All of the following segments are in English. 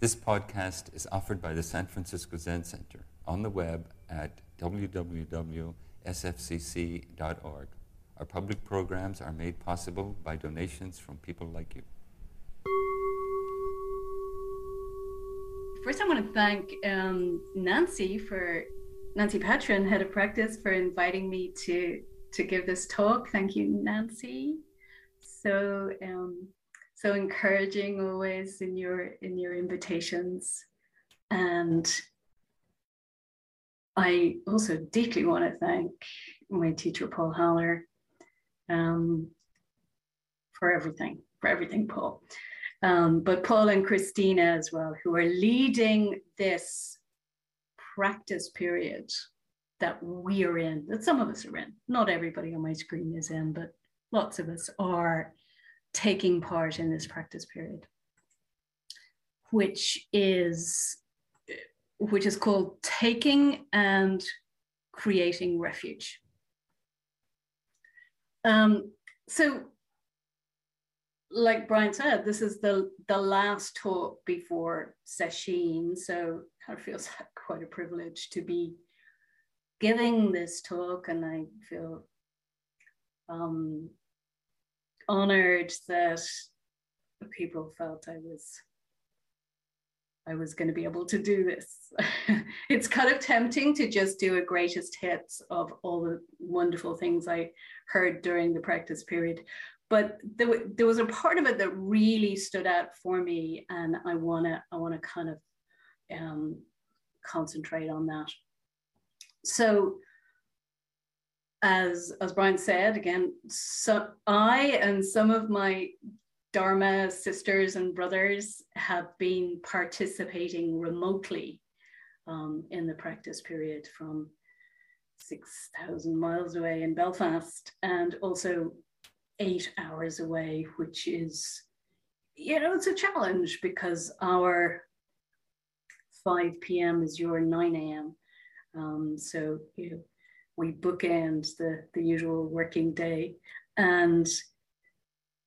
This podcast is offered by the San Francisco Zen Center on the web at www.sfzc.org. Our public programs are made possible by donations from people like you. First, I want to thank um, Nancy for Nancy Patron, head of practice, for inviting me to to give this talk. Thank you, Nancy. So um, so encouraging always in your in your invitations, and I also deeply want to thank my teacher Paul Haller um, for everything, for everything, Paul. Um, but Paul and Christina as well, who are leading this practice period that we are in, that some of us are in. Not everybody on my screen is in, but lots of us are taking part in this practice period, which is which is called taking and creating refuge. Um, so, like Brian said, this is the the last talk before Sesshin, so kind of feels like quite a privilege to be giving this talk, and I feel um, honored that people felt I was I was going to be able to do this. it's kind of tempting to just do a greatest hits of all the wonderful things I heard during the practice period. But there, there was a part of it that really stood out for me, and I wanna I wanna kind of um, concentrate on that. So, as as Brian said again, so I and some of my Dharma sisters and brothers have been participating remotely um, in the practice period from 6,000 miles away in Belfast and also eight hours away, which is, you know, it's a challenge because our 5 p.m. is your 9 a.m. Um, so, you know, we bookend the, the usual working day. And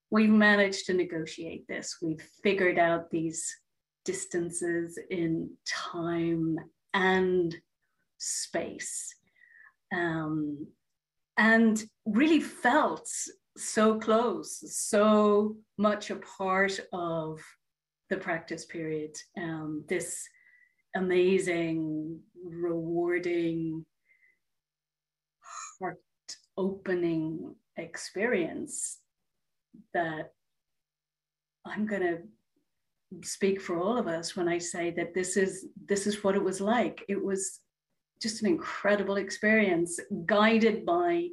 we've managed to negotiate this. We've figured out these distances in time and space. Um, and really felt so close, so much a part of the practice period. Um, this amazing, rewarding, opening experience that I'm going to speak for all of us when I say that this is this is what it was like. It was just an incredible experience, guided by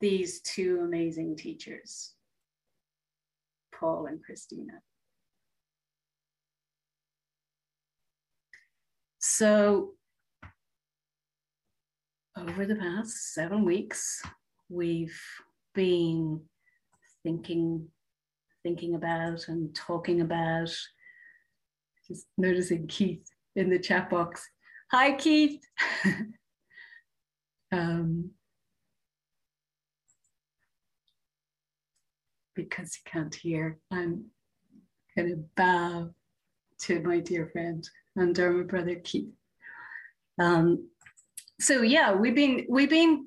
these two amazing teachers, Paul and Christina. So, over the past seven weeks, we've been thinking thinking about and talking about. Just noticing keith in the chat box. Hi keith. Um, because you can't hear i'm going to bow to my dear friend and Dharma brother keith. Um, so yeah we've been we've been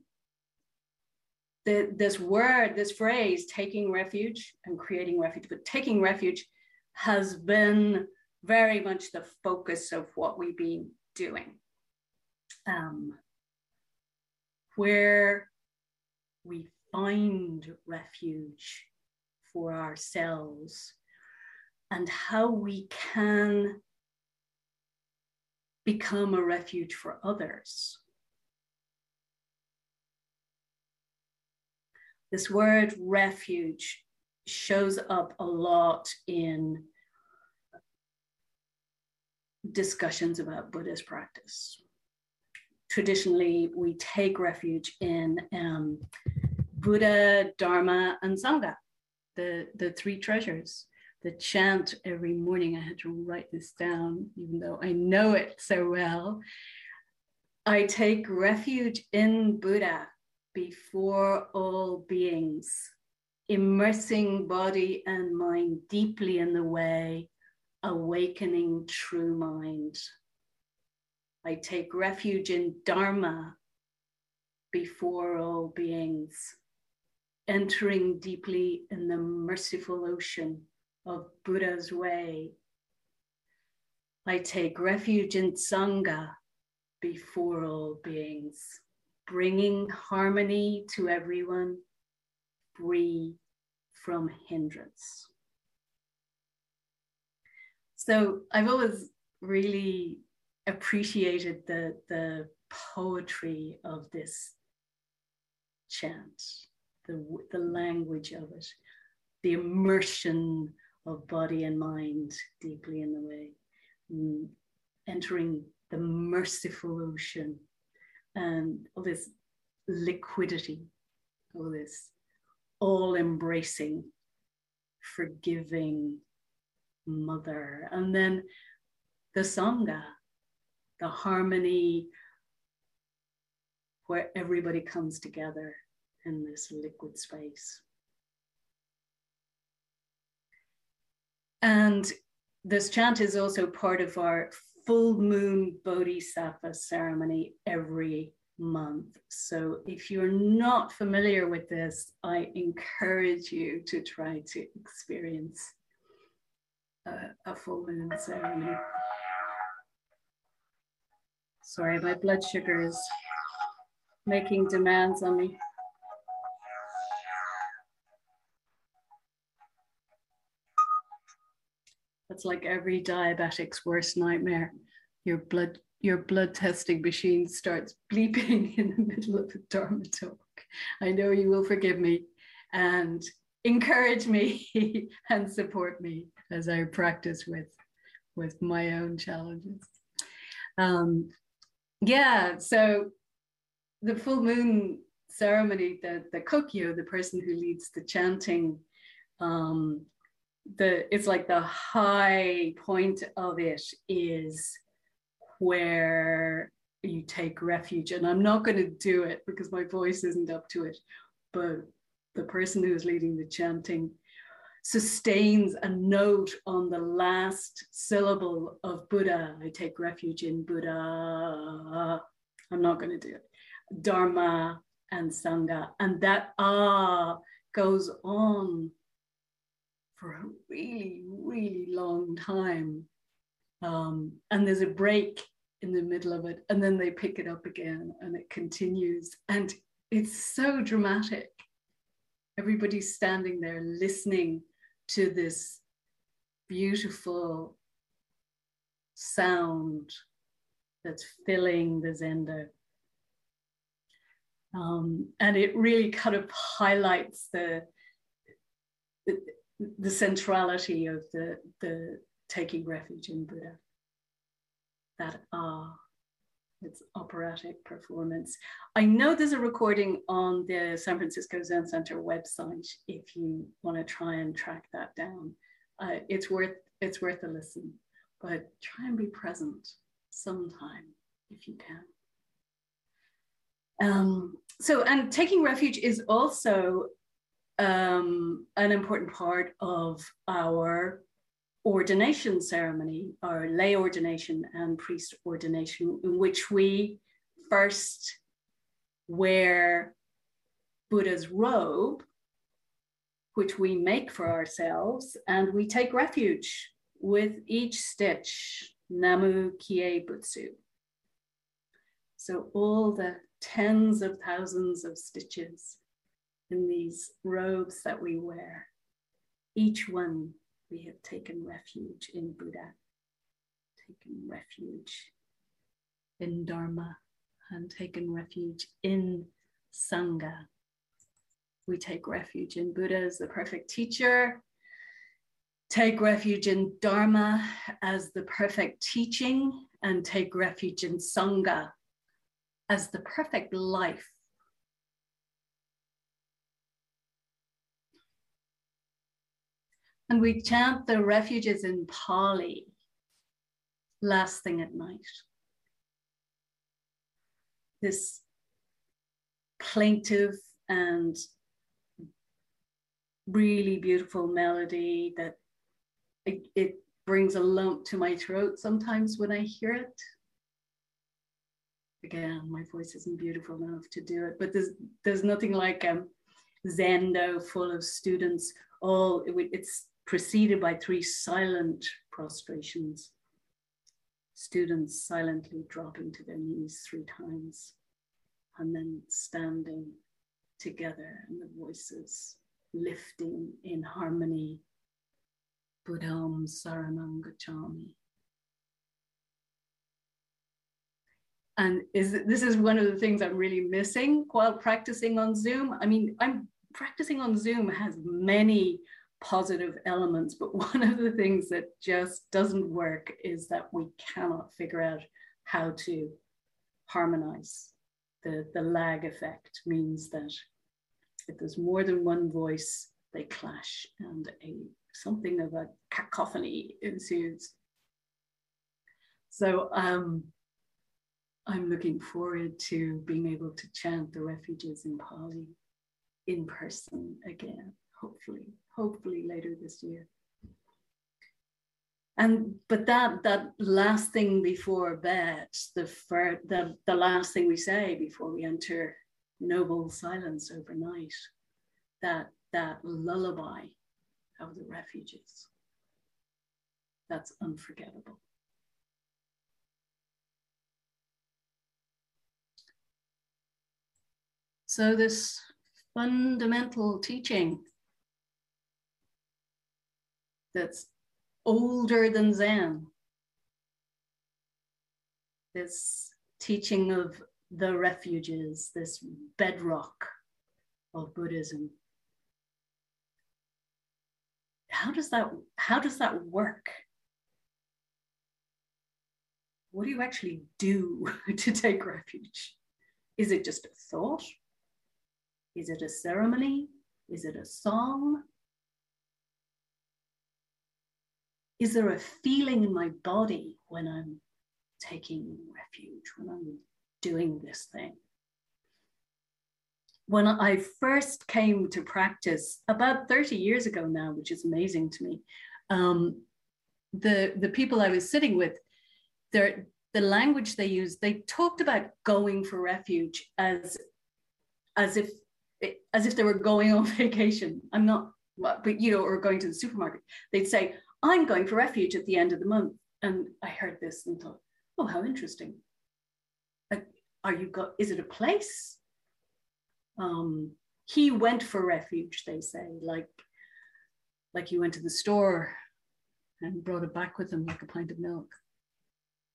the, this word, this phrase, taking refuge and creating refuge, but taking refuge has been very much the focus of what we've been doing. Um, where we find refuge for ourselves and how we can become a refuge for others. This word refuge shows up a lot in discussions about Buddhist practice. Traditionally, we take refuge in um, Buddha, Dharma, and Sangha, the, the three treasures. The chant every morning, I had to write this down, even though I know it so well. I take refuge in Buddha, before all beings, immersing body and mind deeply in the way awakening true mind. I take refuge in Dharma before all beings, entering deeply in the merciful ocean of Buddha's way. I take refuge in Sangha before all beings, bringing harmony to everyone, free from hindrance. So I've always really appreciated the, the poetry of this chant, the, the language of it, the immersion of body and mind deeply in the way, mm, entering the merciful ocean and all this liquidity, all this all embracing, forgiving mother. And then the Sangha, the harmony where everybody comes together in this liquid space. And this chant is also part of our full moon bodhisattva ceremony every month. So if you're not familiar with this, I encourage you to try to experience a, a full moon ceremony. Sorry, my blood sugar is making demands on me. That's like every diabetic's worst nightmare. Your blood, your blood testing machine starts bleeping in the middle of the talk. I know you will forgive me and encourage me and support me as I practice with, with my own challenges. Um, yeah, so the full moon ceremony, the, the kokyo, the person who leads the chanting, um, the it's like the high point of it is where you take refuge. And I'm not going to do it because my voice isn't up to it, but the person who is leading the chanting sustains a note on the last syllable of Buddha. I take refuge in Buddha. I'm not going to do it. Dharma and Sangha. And that ah goes on for a really, really long time. Um, and there's a break in the middle of it, and then they pick it up again and it continues. And it's so dramatic. Everybody's standing there listening to this beautiful sound that's filling the zendo. Um, and it really kind of highlights the, the, the centrality of the, the taking refuge in Buddha. That ah, it's operatic performance. I know there's a recording on the San Francisco Zen Center website if you want to try and track that down. Uh, it's worth it's worth a listen, but try and be present sometime if you can. Um, so, and taking refuge is also um, an important part of our ordination ceremony, our lay ordination and priest ordination, in which we first wear Buddha's robe, which we make for ourselves, and we take refuge with each stitch, Namu Kie Butsu. So all the tens of thousands of stitches in these robes that we wear, each one we have taken refuge in Buddha, taken refuge in Dharma, and taken refuge in Sangha. We take refuge in Buddha as the perfect teacher, take refuge in Dharma as the perfect teaching, and take refuge in Sangha as the perfect life And we chant the refuges in Pali last thing at night. This plaintive and really beautiful melody that it, it brings a lump to my throat sometimes when I hear it. Again, my voice isn't beautiful enough to do it, but there's there's nothing like um, Zendo full of students. All it, it's preceded by three silent prostrations. Students silently dropping to their knees three times and then standing together and the voices lifting in harmony. Buddham Saranam Gacchami. And is this is one of the things I'm really missing while practicing on Zoom. I mean, I'm practicing on Zoom has many positive elements, but one of the things that just doesn't work is that we cannot figure out how to harmonize. The, the lag effect means that if there's more than one voice, they clash and a something of a cacophony ensues. So um, I'm looking forward to being able to chant the refuges in Pali in person again, hopefully, hopefully later this year. And but that that last thing before bed, the fir- the the last thing we say before we enter noble silence overnight, that that lullaby of the refugees. That's unforgettable. So this fundamental teaching that's older than Zen, this teaching of the refuges, this bedrock of Buddhism. How does that how does that work? What do you actually do to take refuge? Is it just a thought? Is it a ceremony? Is it a song? Is there a feeling in my body when I'm taking refuge, when I'm doing this thing? When I first came to practice about 30 years ago now, which is amazing to me, um, the, the people I was sitting with, the language they used, they talked about going for refuge as, as if as if they were going on vacation. I'm not, but you know, or going to the supermarket. They'd say, I'm going for refuge at the end of the month. And I heard this and thought, oh, how interesting. Are you go, is it a place? Um, he went for refuge, they say, like, like he went to the store and brought it back with him like a pint of milk.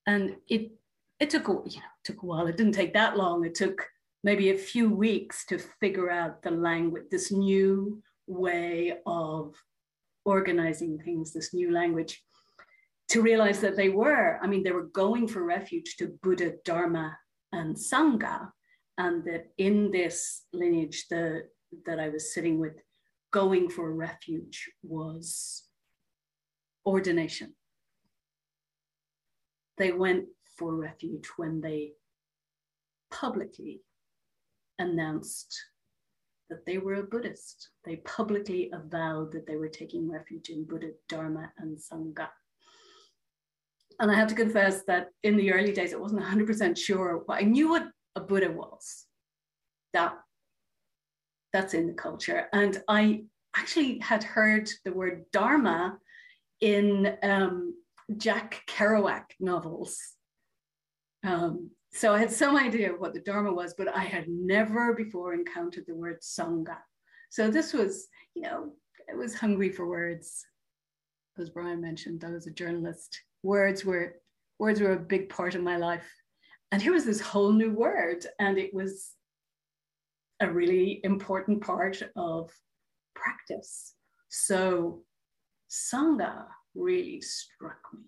And it it took a you know took a while. It didn't take that long. It took maybe a few weeks to figure out the language, this new way of organizing things, this new language, to realize that they were, I mean, they were going for refuge to Buddha, Dharma, and Sangha. And that in this lineage the, that I was sitting with, going for refuge was ordination. They went for refuge when they publicly announced that they were a Buddhist. They publicly avowed that they were taking refuge in Buddha, Dharma, and Sangha. And I have to confess that in the early days, I wasn't 100% sure. But I knew what a Buddha was. That, that's in the culture. And I actually had heard the word Dharma in um, Jack Kerouac novels. Um, so I had some idea of what the Dharma was, but I had never before encountered the word Sangha. So this was, you know, I was hungry for words. As Brian mentioned, I was a journalist. Words were words were a big part of my life. And here was this whole new word, and it was a really important part of practice. So Sangha really struck me.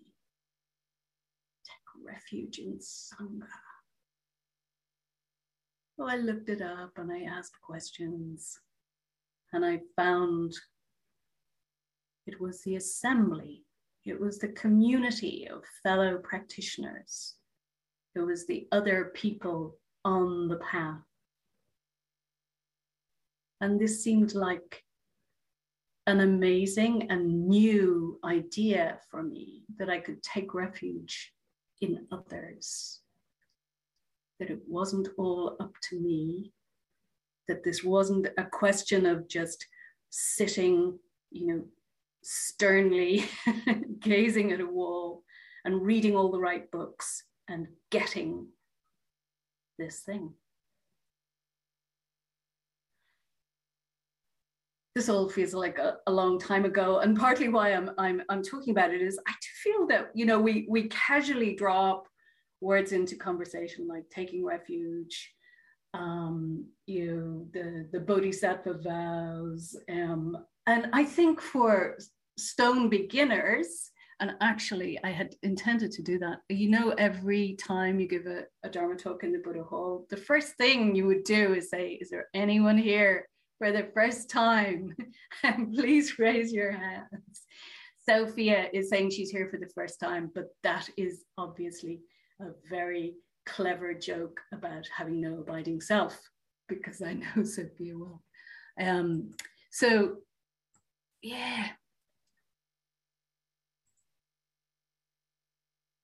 Take refuge in Sangha. So I looked it up and I asked questions and I found it was the assembly, it was the community of fellow practitioners, it was the other people on the path. And this seemed like an amazing and new idea for me that I could take refuge in others, that it wasn't all up to me, that this wasn't a question of just sitting, you know, sternly gazing at a wall and reading all the right books and getting this thing. This all feels like a, a, long time ago, and partly why I'm, I'm I'm talking about it is I feel that you know we we casually drop words into conversation like taking refuge, um, you the the bodhisattva vows, um, and I think for stone beginners, and actually I had intended to do that. You know, every time you give a, a Dharma talk in the Buddha Hall, the first thing you would do is say, is there anyone here for the first time? and please raise your hands. Sophia is saying she's here for the first time, but that is obviously a very clever joke about having no abiding self, because I know Sophia well. Um, so yeah.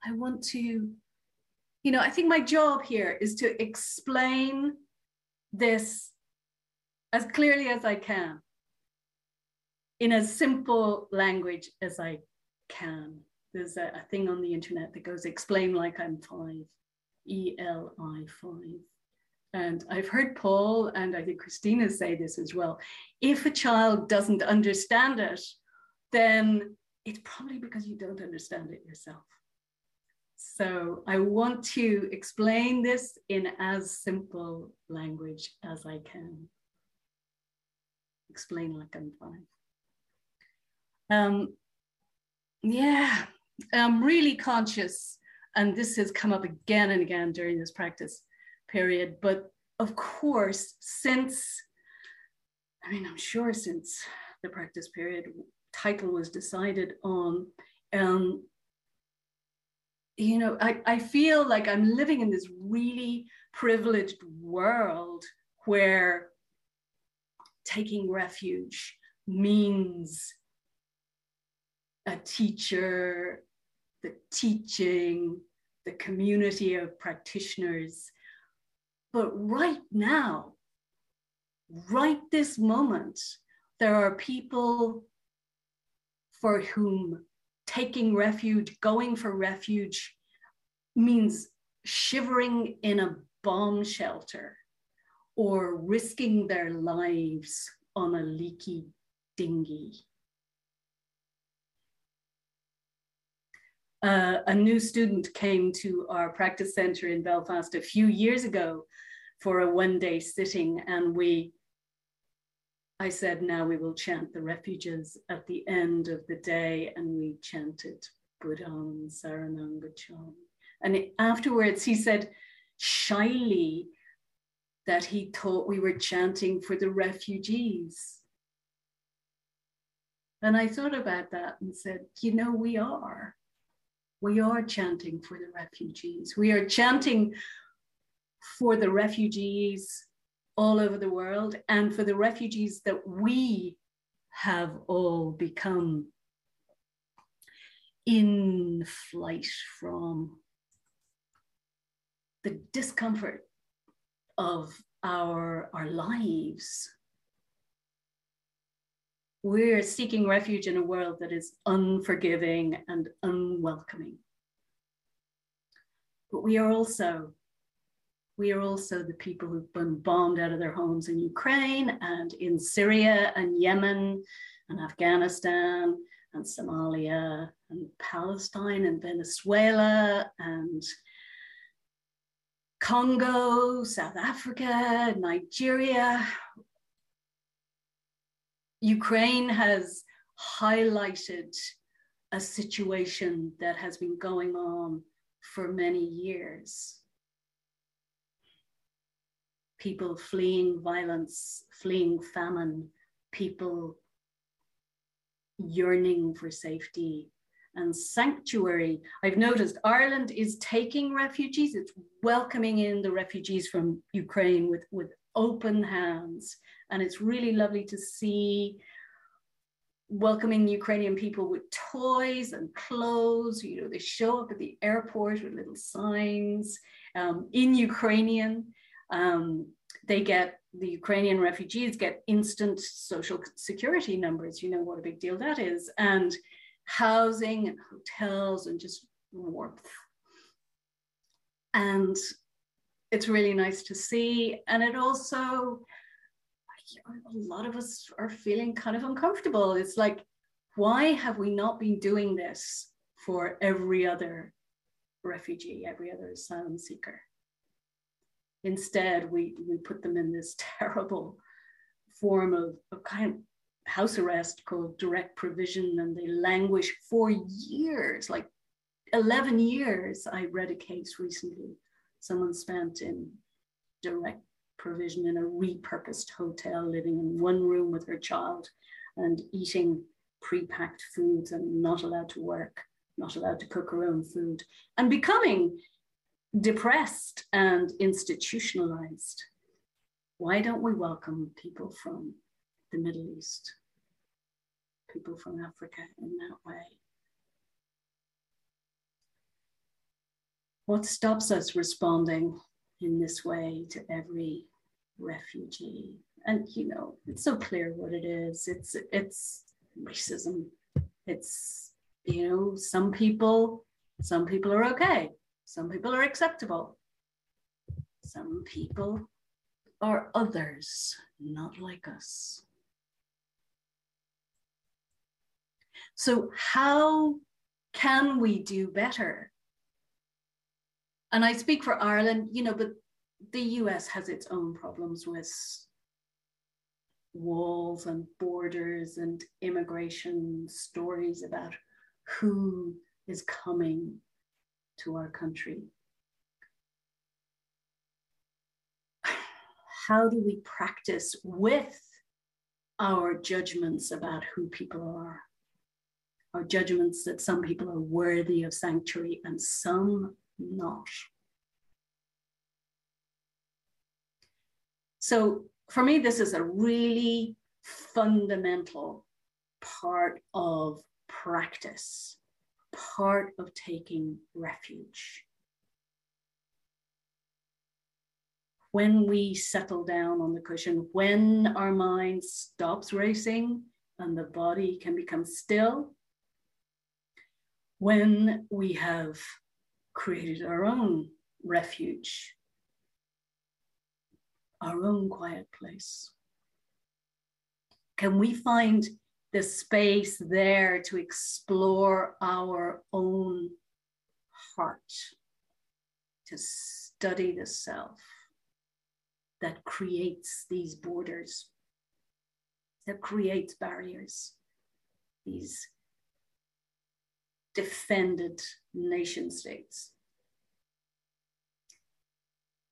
I want to, you know, I think my job here is to explain this as clearly as I can in as simple language as I can. There's a, a thing on the internet that goes explain like I'm five, E L I five. And I've heard Paul and I think Christina say this as well. If a child doesn't understand it, then it's probably because you don't understand it yourself. So I want to explain this in as simple language as I can. Explain like I'm five. Um, yeah, I'm really conscious, and this has come up again and again during this practice period. But of course, since, I mean, I'm sure since the practice period title was decided on, um, you know, I, I feel like I'm living in this really privileged world where taking refuge means a teacher, the teaching, the community of practitioners but right now, right this moment, there are people for whom taking refuge, going for refuge, means shivering in a bomb shelter or risking their lives on a leaky dinghy. Uh, a new student came to our practice center in Belfast a few years ago for a one day sitting, and we I said, now we will chant the refuges at the end of the day, and we chanted Buddham Saranam Gacchami. And afterwards, he said shyly that he thought we were chanting for the refugees. And I thought about that and said, you know, we are we are chanting for the refugees. We are chanting for the refugees all over the world and for the refugees that we have all become in flight from the discomfort of our, our lives we're seeking refuge in a world that is unforgiving and unwelcoming. But we are also we are also the people who've been bombed out of their homes in Ukraine and in Syria and Yemen and Afghanistan and Somalia and Palestine and Venezuela and Congo, South Africa, Nigeria, Ukraine has highlighted a situation that has been going on for many years. People fleeing violence, fleeing famine, people yearning for safety and sanctuary. I've noticed Ireland is taking refugees, it's welcoming in the refugees from Ukraine with, with open hands. And it's really lovely to see welcoming Ukrainian people with toys and clothes. You know, they show up at the airport with little signs um, in Ukrainian. Um, they get the Ukrainian refugees get instant social security numbers. You know what a big deal that is, and housing and hotels and just warmth. And it's really nice to see. And it also, a lot of us are feeling kind of uncomfortable. It's like, why have we not been doing this for every other refugee, every other asylum seeker? Instead, we, we put them in this terrible form of, of kind of house arrest called direct provision, and they languish for years, like 11 years. I read a case recently. Someone spent in direct provision in a repurposed hotel, living in one room with her child and eating pre packed foods and not allowed to work, not allowed to cook her own food, and becoming depressed and institutionalized. Why don't we welcome people from the Middle East, people from Africa in that way? What stops us responding in this way to every refugee? And you know, it's so clear what it is. It's it's racism. It's you know, some people, some people are okay some people are acceptable. Some people are others, not like us. So, how can we do better? And I speak for Ireland, you know, but the US has its own problems with walls and borders and immigration stories about who is coming to our country. How do we practice with our judgments about who people are? Our judgments that some people are worthy of sanctuary and some not. So, for me, this is a really fundamental part of practice part of taking refuge. When we settle down on the cushion, when our mind stops racing and the body can become still, when we have created our own refuge, our own quiet place, can we find the space there to explore our own heart, to study the self that creates these borders, that creates barriers, these defended nation states.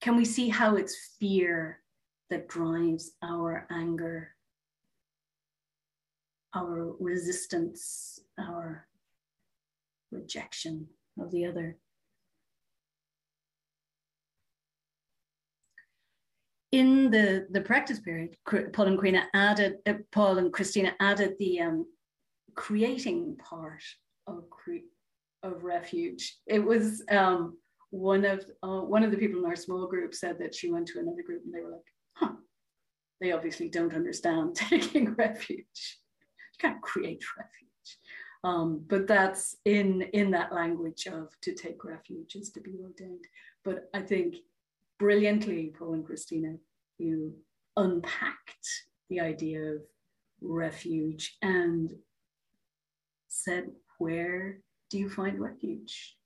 Can we see how it's fear that drives our anger our resistance, our rejection of the other. In the, the practice period, Paul and Christina added, uh, Paul and Christina added the um, creating part of, of refuge. It was um, one of uh, one of the people in our small group said that she went to another group and they were like, huh, they obviously don't understand taking refuge you can't create refuge. Um, but that's in in that language of to take refuge is to be ordained. But I think brilliantly, Paul and Christina, you unpacked the idea of refuge and said, where do you find refuge?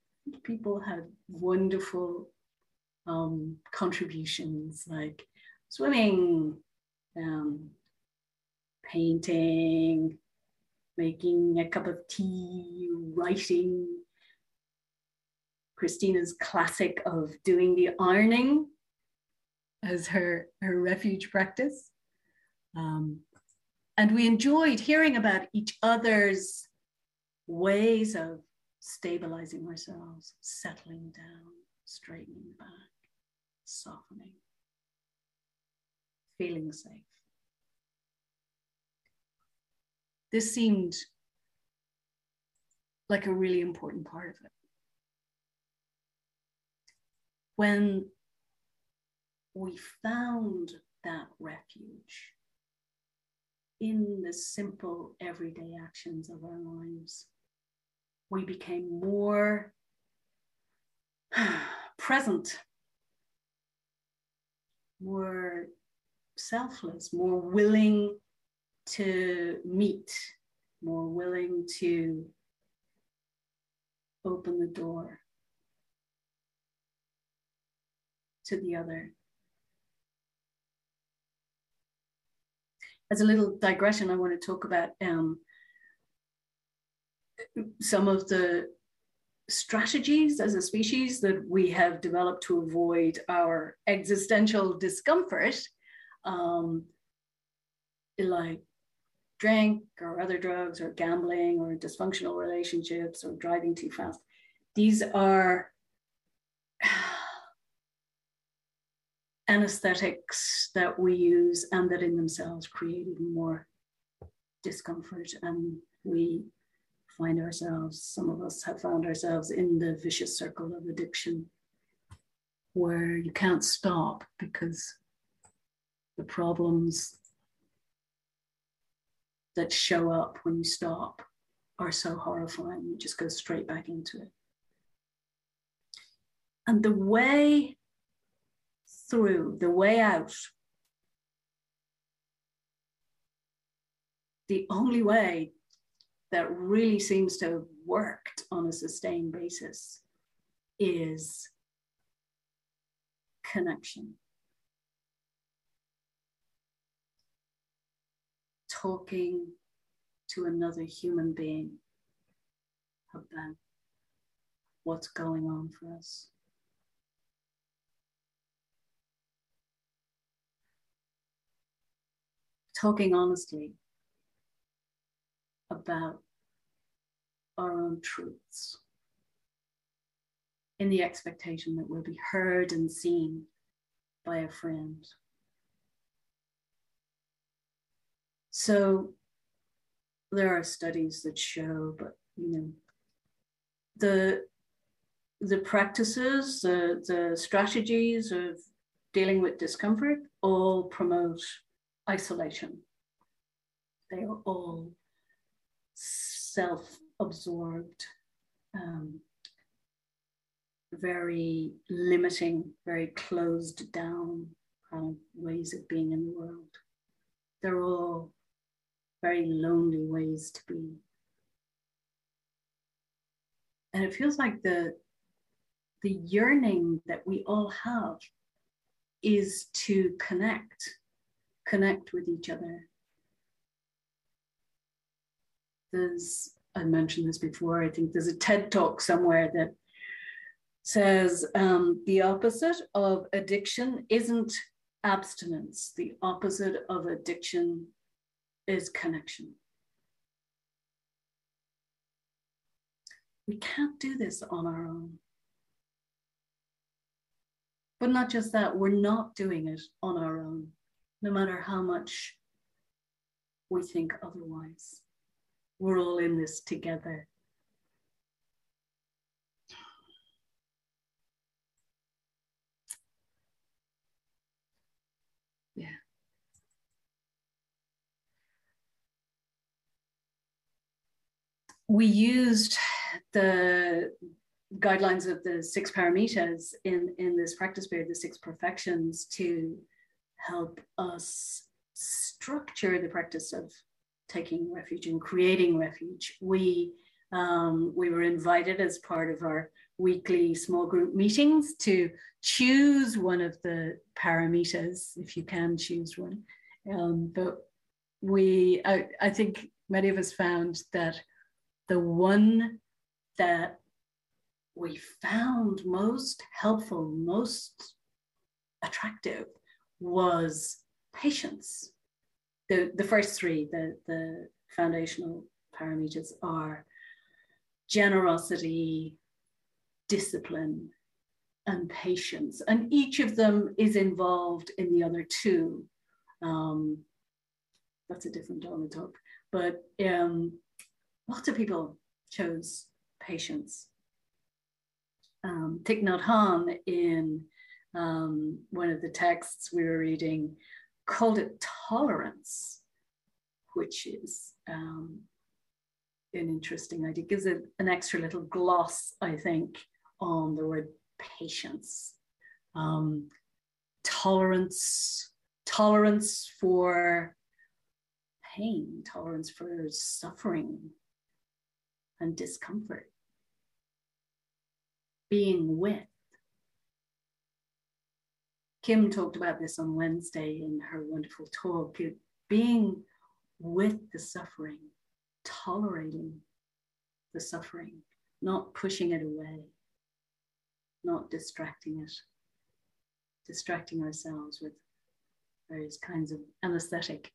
People had wonderful um, contributions like swimming, um, painting, making a cup of tea, writing. Christina's classic of doing the ironing as her, her refuge practice. Um, and we enjoyed hearing about each other's ways of stabilizing ourselves, settling down, straightening back, softening, feeling safe. this seemed like a really important part of it. When we found that refuge in the simple everyday actions of our lives, we became more present, more selfless, more willing to meet, more willing to open the door to the other. As a little digression, I want to talk about um, some of the strategies as a species that we have developed to avoid our existential discomfort, um, like drink or other drugs or gambling or dysfunctional relationships or driving too fast. These are anesthetics that we use and that in themselves create even more discomfort. And we find ourselves, some of us have found ourselves in the vicious circle of addiction where you can't stop because the problems that show up when you stop are so horrifying. You just go straight back into it. And the way through, the way out, the only way that really seems to have worked on a sustained basis is connection. talking to another human being about what's going on for us. Talking honestly about our own truths in the expectation that we'll be heard and seen by a friend. So there are studies that show, but you know, the the practices, the, the strategies of dealing with discomfort all promote isolation. They are all self-absorbed, um, very limiting, very closed down of ways of being in the world. They're all very lonely ways to be. And it feels like the, the yearning that we all have is to connect, connect with each other. There's, I mentioned this before, I think there's a TED talk somewhere that says um, the opposite of addiction isn't abstinence. The opposite of addiction is connection. We can't do this on our own. But not just that, we're not doing it on our own, no matter how much we think otherwise. We're all in this together. Yeah. We used the guidelines of the six paramitas in, in this practice period, the six perfections, to help us structure the practice of taking refuge and creating refuge. We um, we were invited as part of our weekly small group meetings to choose one of the paramitas, if you can choose one. Um, but we, I, I think many of us found that the one that we found most helpful, most attractive was patience. The, the first three, the, the foundational paramitas are generosity, discipline, and patience. And each of them is involved in the other two. Um, that's a different Dharma talk. but um, lots of people chose patience. Um, Thich Nhat Hanh in um, one of the texts we were reading called it tolerance, which is um, an interesting idea. It gives it an extra little gloss, I think, on the word patience. Um, tolerance, tolerance for pain, tolerance for suffering and discomfort. Being with. Kim talked about this on Wednesday in her wonderful talk. Being with the suffering, tolerating the suffering, not pushing it away, not distracting it, distracting ourselves with various kinds of anesthetic.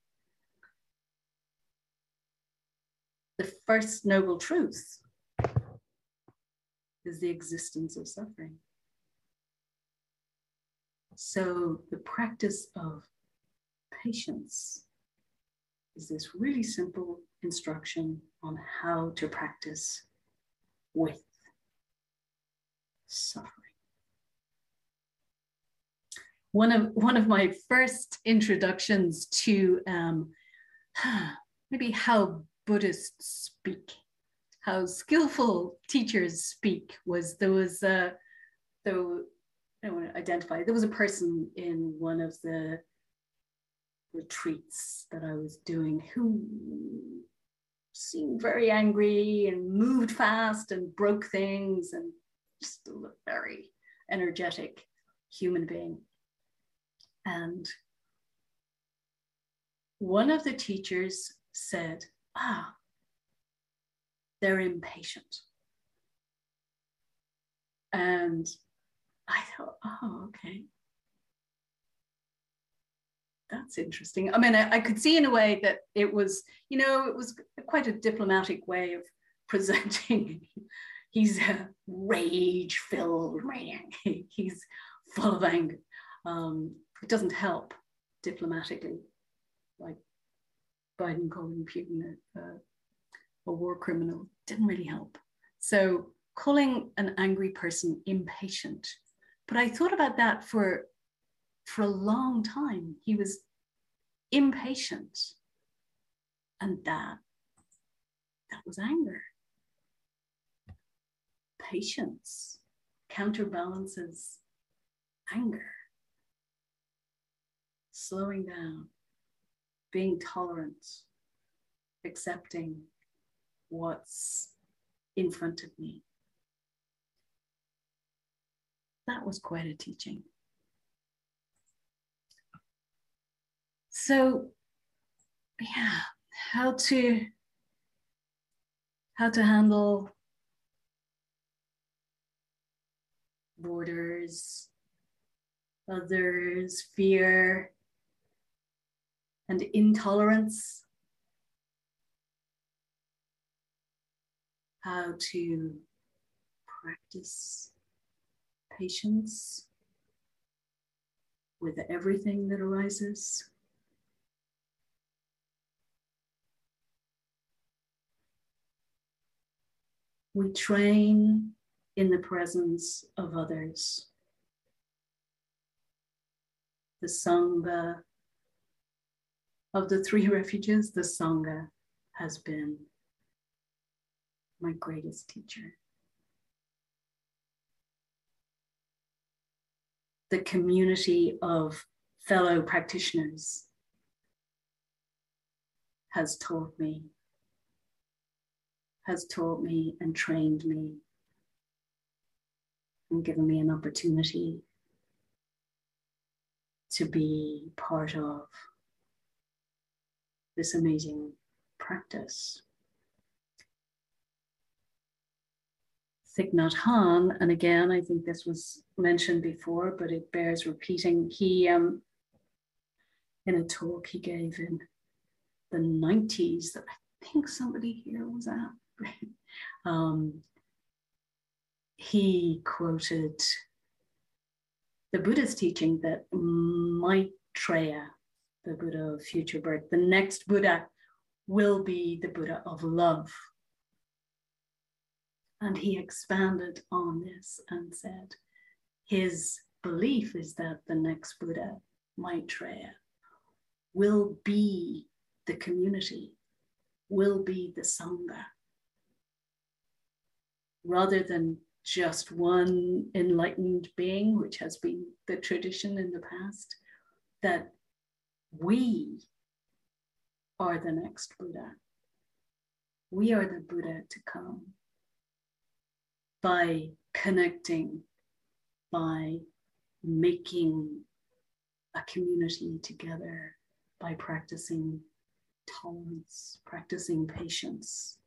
The first noble truth is the existence of suffering. So, the practice of patience is this really simple instruction on how to practice with suffering. One of, one of my first introductions to um, maybe how Buddhists speak, how skillful teachers speak was there was a, there, I don't want to identify, there was a person in one of the retreats that I was doing who seemed very angry and moved fast and broke things and just a very energetic human being. And one of the teachers said, Ah, they're impatient. And I thought, oh, okay that's interesting. I mean, I, I, could see in a way that it was, you know, it was quite a diplomatic way of presenting. He's a rage-filled man. He's full of anger. Um, it doesn't help diplomatically, like Biden calling Putin a, a war criminal didn't really help. So calling an angry person impatient. But I thought about that for for a long time. He was impatient. And that, that was anger. Patience counterbalances anger. Slowing down, being tolerant, accepting what's in front of me. That was quite a teaching. so yeah how to how to handle borders others fear and intolerance how to practice patience with everything that arises we train in the presence of others. The Sangha of the three refuges, the Sangha has been my greatest teacher. The community of fellow practitioners has taught me has taught me and trained me and given me an opportunity to be part of this amazing practice. Thich Nhat Hanh, and again, I think this was mentioned before, but it bears repeating. He, um, in a talk he gave in the 90s that I think somebody here was at, um, he quoted the Buddha's teaching that Maitreya, the Buddha of future birth, the next Buddha will be the Buddha of love. And he expanded on this and said his belief is that the next Buddha, Maitreya, will be the community, will be the Sangha, rather than just one enlightened being, which has been the tradition in the past, that we are the next Buddha. We are the Buddha to come by connecting, by making a community together, by practicing tolerance, practicing patience,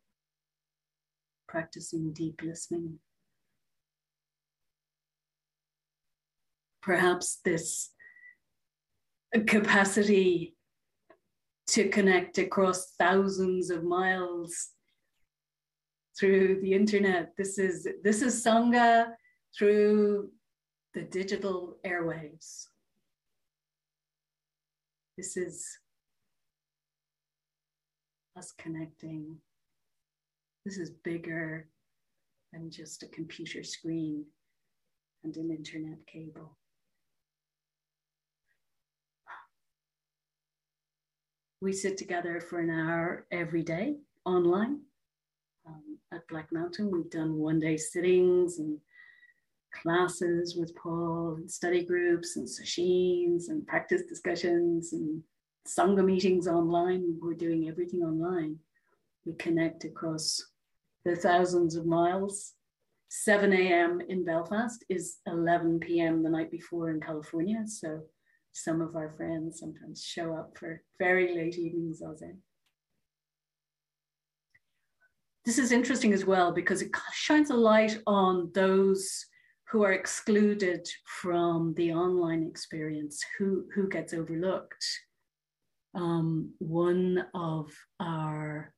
practicing deep listening. Perhaps this capacity to connect across thousands of miles through the internet. This is this is Sangha through the digital airwaves. This is us connecting. This is bigger than just a computer screen and an internet cable. We sit together for an hour every day online at Black Mountain. We've done one day sittings and classes with Paul and study groups and sessions and practice discussions and Sangha meetings online. We're doing everything online. We connect across the thousands of miles. 7 a.m. in Belfast is 11 p.m. the night before in California. So some of our friends sometimes show up for very late evening zazen. This is interesting as well because it shines a light on those who are excluded from the online experience, who, who gets overlooked. Um, one of our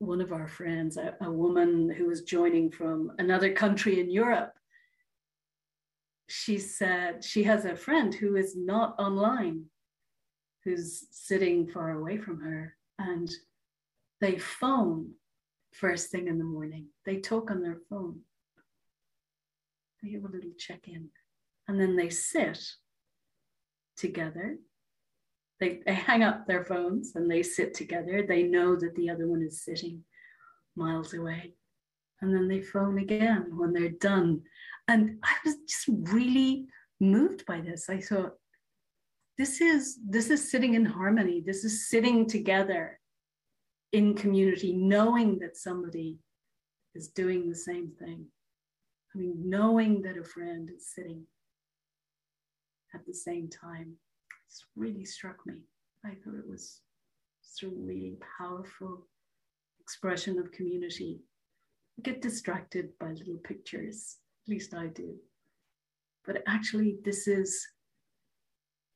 one of our friends, a, a woman who was joining from another country in Europe, she said she has a friend who is not online, who's sitting far away from her, and they phone first thing in the morning. They talk on their phone. They have a little check in, and then they sit together. They, they hang up their phones and they sit together. They know that the other one is sitting miles away. And then they phone again when they're done and I was just really moved by this. I thought, this is this is sitting in harmony. This is sitting together in community, knowing that somebody is doing the same thing. I mean, knowing that a friend is sitting at the same time. It's really struck me. I thought it was a really powerful expression of community. I get distracted by little pictures at least I do. But actually, this is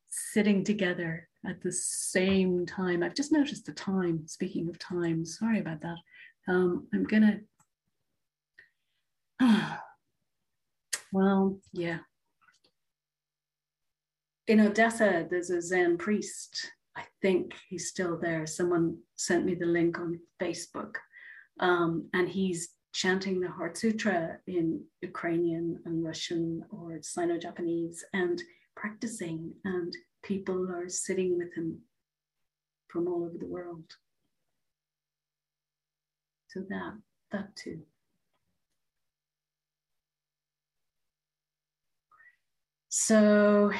sitting together at the same time. I've just noticed the time, speaking of time, sorry about that. Um, I'm gonna, well, yeah. In Odessa, there's a Zen priest. I think he's still there. Someone sent me the link on Facebook. Um, and he's chanting the Heart Sutra in Ukrainian and Russian or Sino Japanese and practicing, and people are sitting with him from all over the world. So that, that too. So,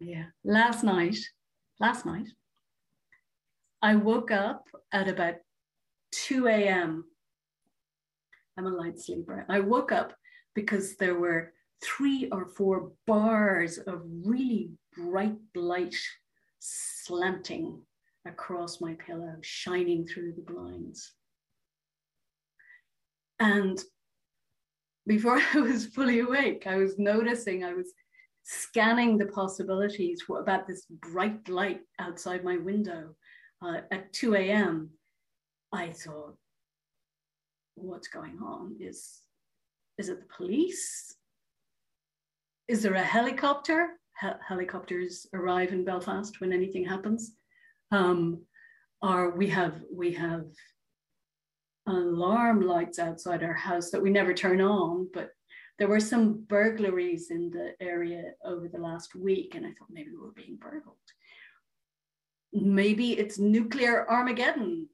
yeah, last night, last night, I woke up at about 2 a.m. I'm a light sleeper. I woke up because there were three or four bars of really bright light slanting across my pillow, shining through the blinds. And before I was fully awake, I was noticing, I was scanning the possibilities about this bright light outside my window uh, at 2 a.m. I thought, what's going on? Is, is it the police? Is there a helicopter he- helicopters arrive in Belfast when anything happens. Um, we have we have alarm lights outside our house that we never turn on, but there were some burglaries in the area over the last week, and I thought maybe we were being burgled. Maybe it's nuclear Armageddon.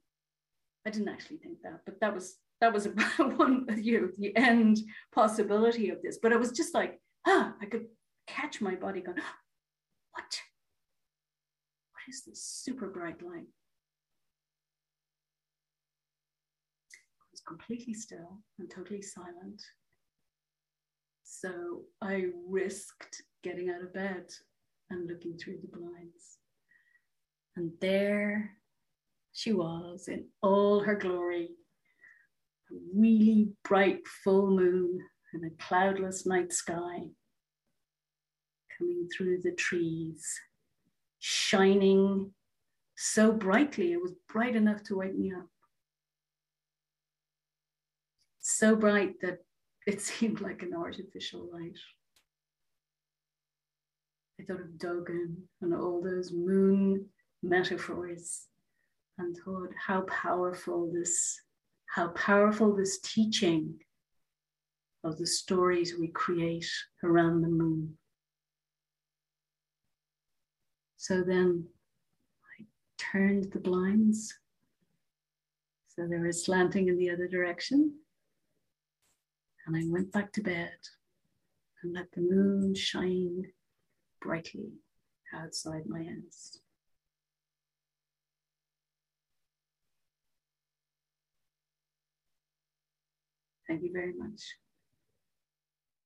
I didn't actually think that, but that was that was about one you know, the end possibility of this. But it was just like, ah, I could catch my body going, what? What is this super bright light? It was completely still and totally silent. So I risked getting out of bed and looking through the blinds. And there she was in all her glory, a really bright full moon and a cloudless night sky coming through the trees, shining so brightly, it was bright enough to wake me up. So bright that it seemed like an artificial light. I thought of Dogen and all those moon metaphors and thought how powerful this, how powerful this teaching of the stories we create around the moon. So then I turned the blinds so they were slanting in the other direction. And I went back to bed and let the moon shine brightly outside my house. Thank you very much.